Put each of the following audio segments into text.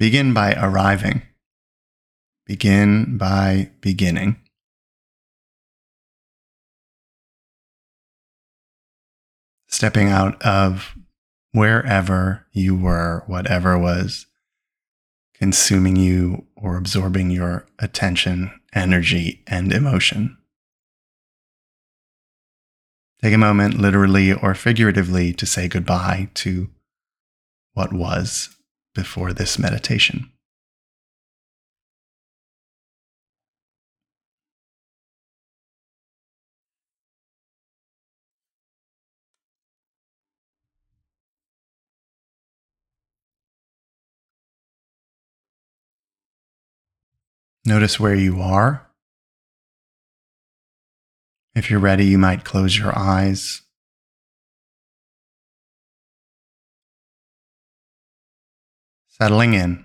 Begin by arriving. Begin by beginning. Stepping out of wherever you were, whatever was consuming you or absorbing your attention, energy, and emotion. Take a moment, literally or figuratively, to say goodbye to what was before this meditation. Notice where you are. If you're ready, you might close your eyes. Settling in.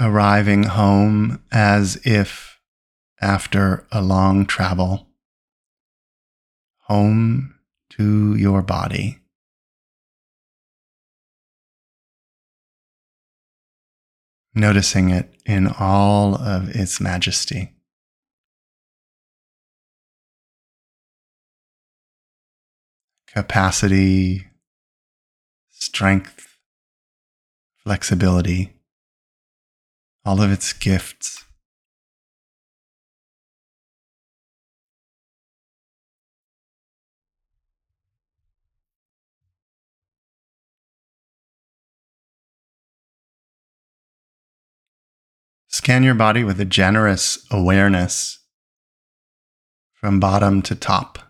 Arriving home as if after a long travel. Home to your body. noticing it in all of its majesty. Capacity, strength, flexibility, all of its gifts. Scan your body with a generous awareness from bottom to top.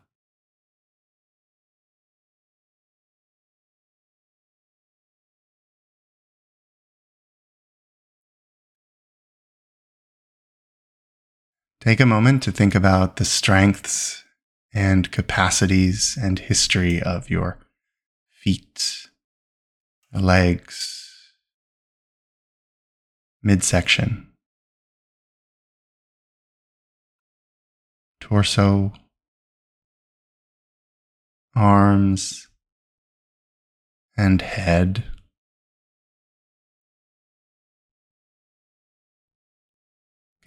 Take a moment to think about the strengths and capacities and history of your feet, legs, midsection. torso, arms, and head.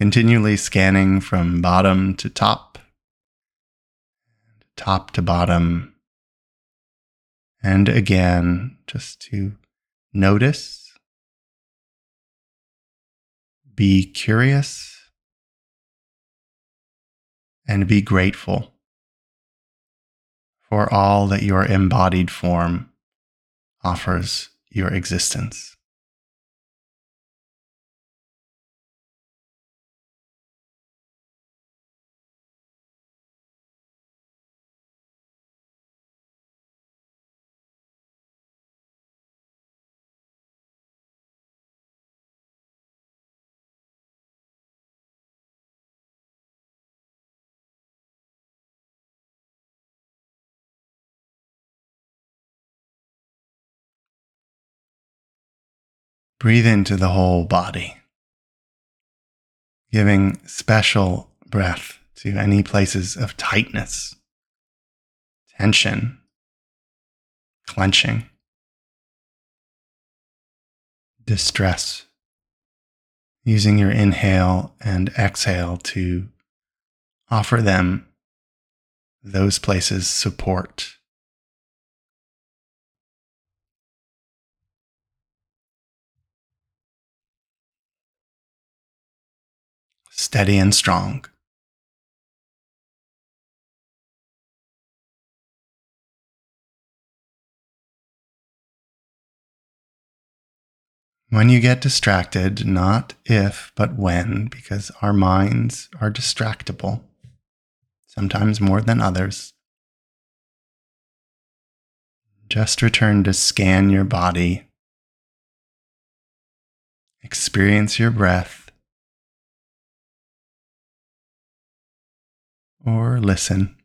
Continually scanning from bottom to top, top to bottom, and again, just to notice, be curious and be grateful for all that your embodied form offers your existence. Breathe into the whole body, giving special breath to any places of tightness, tension, clenching, distress. Using your inhale and exhale to offer them those places support steady and strong. When you get distracted, not if, but when, because our minds are distractible, sometimes more than others. Just return to scan your body, experience your breath, or listen.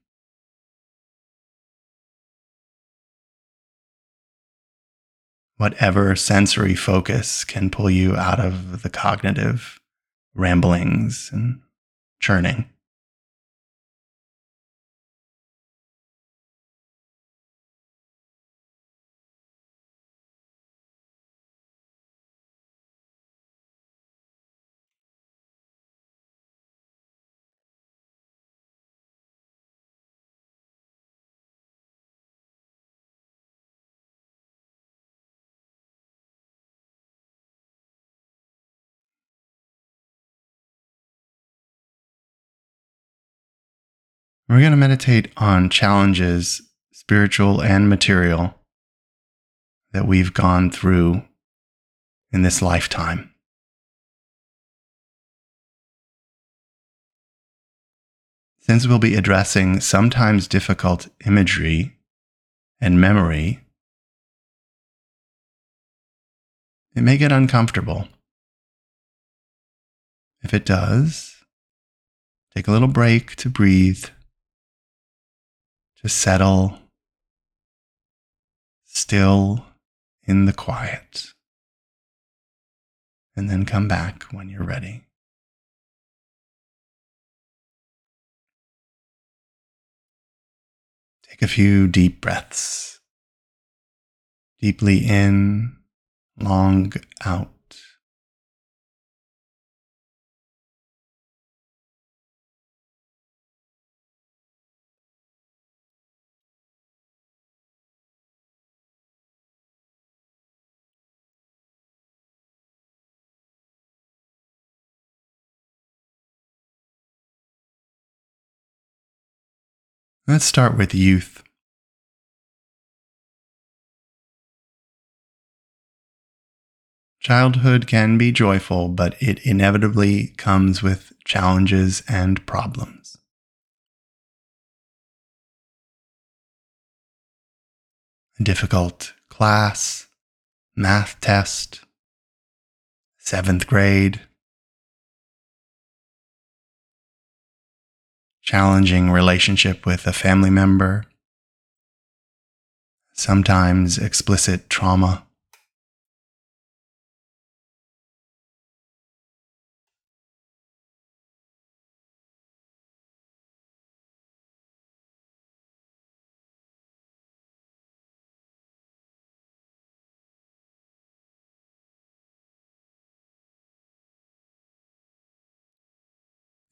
Whatever sensory focus can pull you out of the cognitive ramblings and churning. We're going to meditate on challenges, spiritual and material, that we've gone through in this lifetime. Since we'll be addressing sometimes difficult imagery and memory, it may get uncomfortable. If it does, take a little break to breathe, to settle still in the quiet, and then come back when you're ready. Take a few deep breaths. Deeply in, long out. Let's start with youth. Childhood can be joyful, but it inevitably comes with challenges and problems. A difficult class, math test, seventh grade, challenging relationship with a family member, sometimes explicit trauma.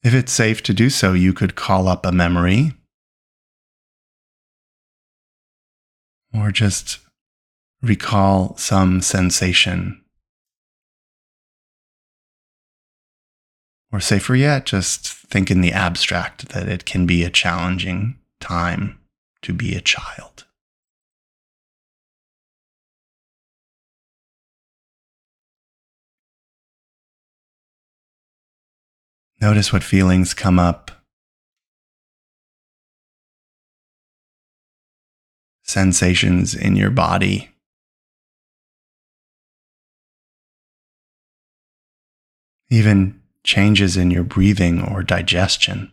If it's safe to do so, you could call up a memory or just recall some sensation. Or safer yet, just think in the abstract that it can be a challenging time to be a child. Notice what feelings come up. Sensations in your body. Even changes in your breathing or digestion.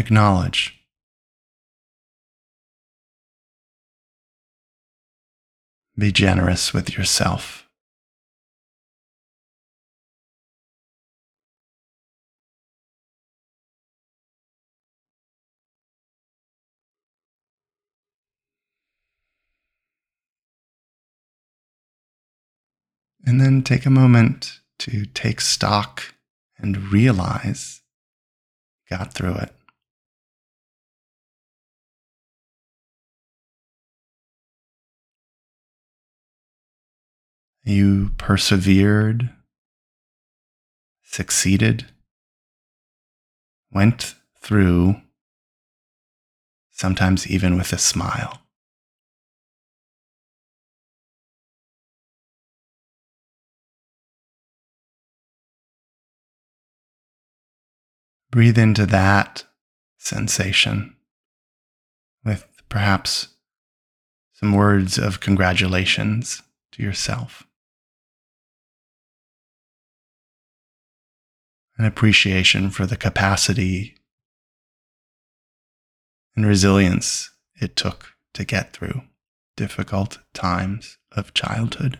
Acknowledge. Be generous with yourself. And then take a moment to take stock and realize got through it. You persevered, succeeded, went through, sometimes even with a smile. Breathe into that sensation with perhaps some words of congratulations to yourself. An appreciation for the capacity and resilience it took to get through difficult times of childhood.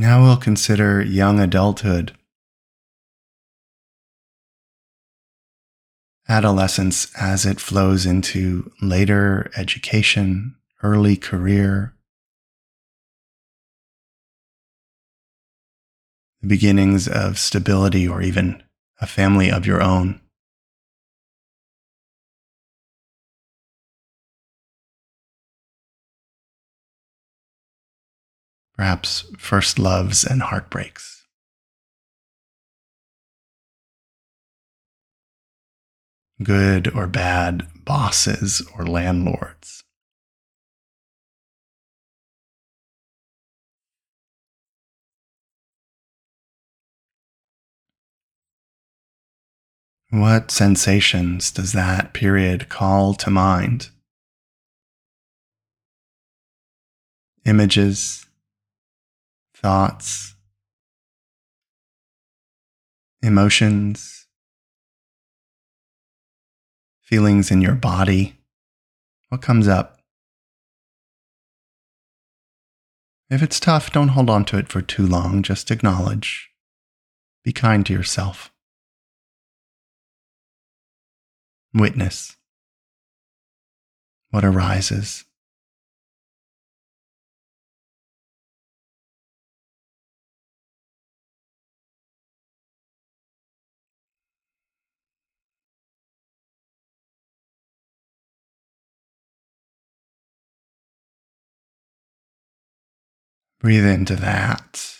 Now we'll consider young adulthood. Adolescence as it flows into later education, early career, the beginnings of stability or even a family of your own. Perhaps first loves and heartbreaks. Good or bad bosses or landlords. What sensations does that period call to mind? Images, thoughts, emotions, feelings in your body. What comes up? If it's tough, don't hold on to it for too long. Just acknowledge. Be kind to yourself. Witness what arises. Breathe into that.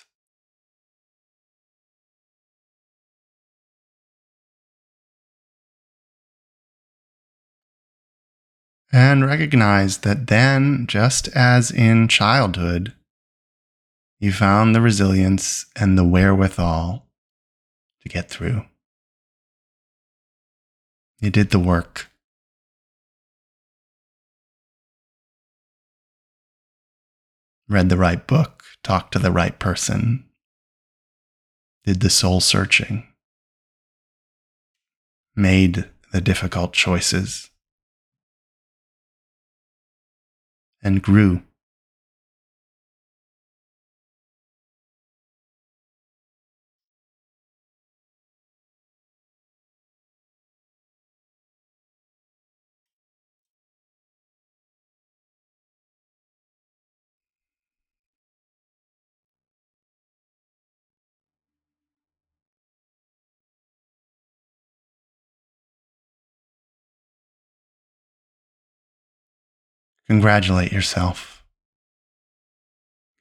And recognize that then, just as in childhood, you found the resilience and the wherewithal to get through. You did the work. Read the right book, talked to the right person, did the soul searching, made the difficult choices, and grew. Congratulate yourself.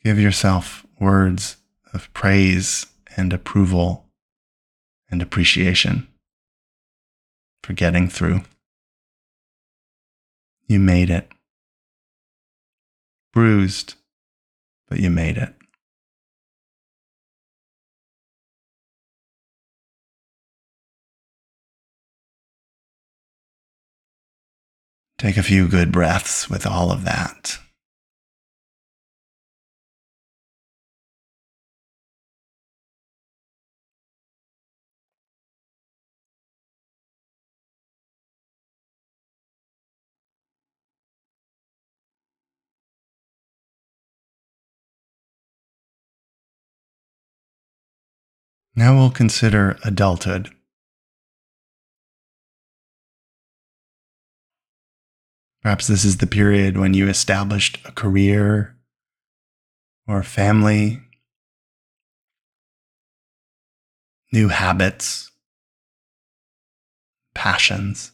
Give yourself words of praise and approval and appreciation for getting through. You made it. Bruised, but you made it. Take a few good breaths with all of that. Now we'll consider adulthood. Perhaps this is the period when you established a career or family, new habits, passions,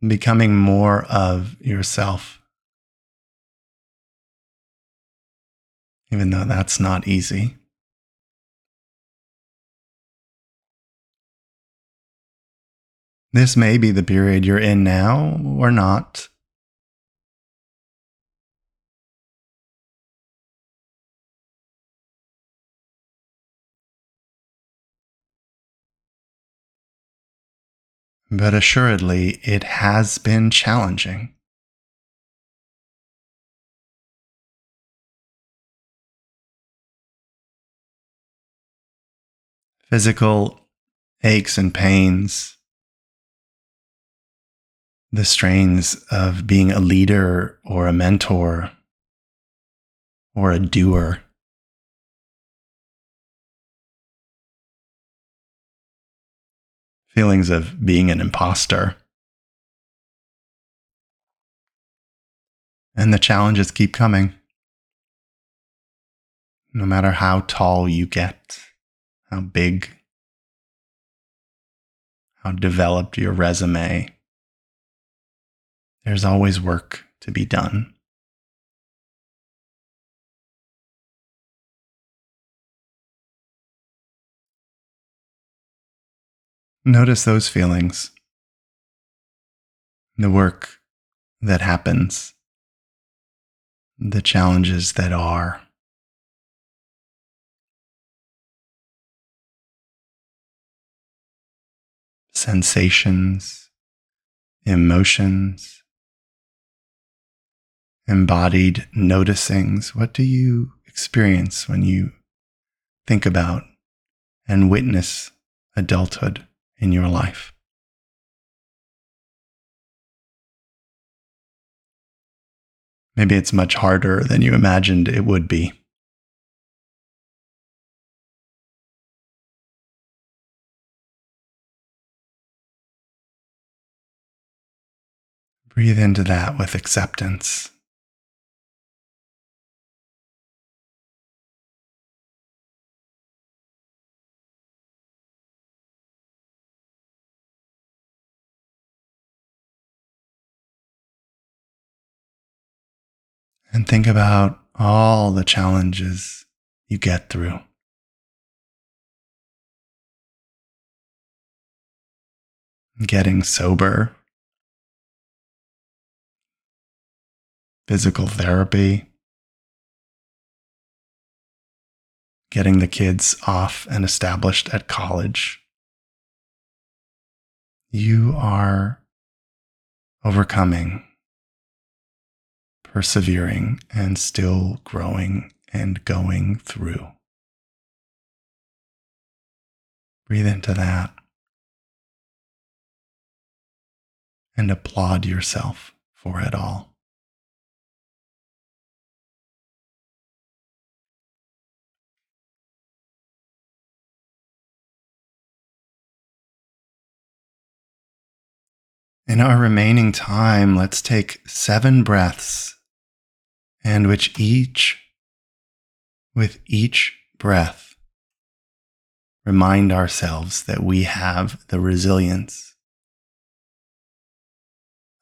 becoming more of yourself. Even though that's not easy. This may be the period you're in now or not. But assuredly, it has been challenging. Physical aches and pains the strains of being a leader or a mentor or a doer. Feelings of being an imposter. And the challenges keep coming. No matter how tall you get, how big, how developed your resume, there's always work to be done. Notice those feelings, the work that happens, the challenges that are. Sensations, emotions, embodied noticings. What do you experience when you think about and witness adulthood? in your life. Maybe it's much harder than you imagined it would be. Breathe into that with acceptance. And think about all the challenges you get through. Getting sober, physical therapy, getting the kids off and established at college. You are overcoming persevering and still growing and going through. Breathe into that and applaud yourself for it all. In our remaining time, let's take seven breaths and which each, with each breath, remind ourselves that we have the resilience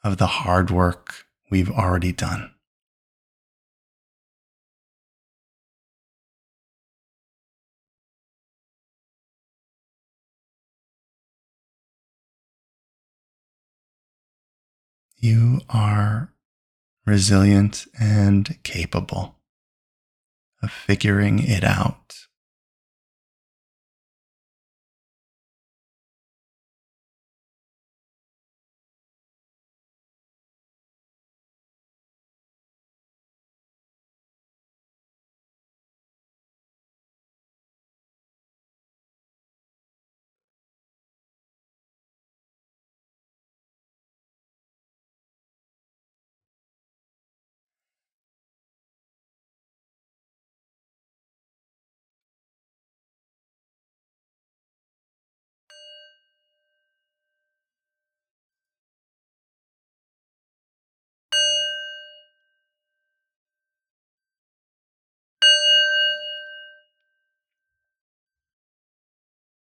of the hard work we've already done. You are resilient, and capable of figuring it out.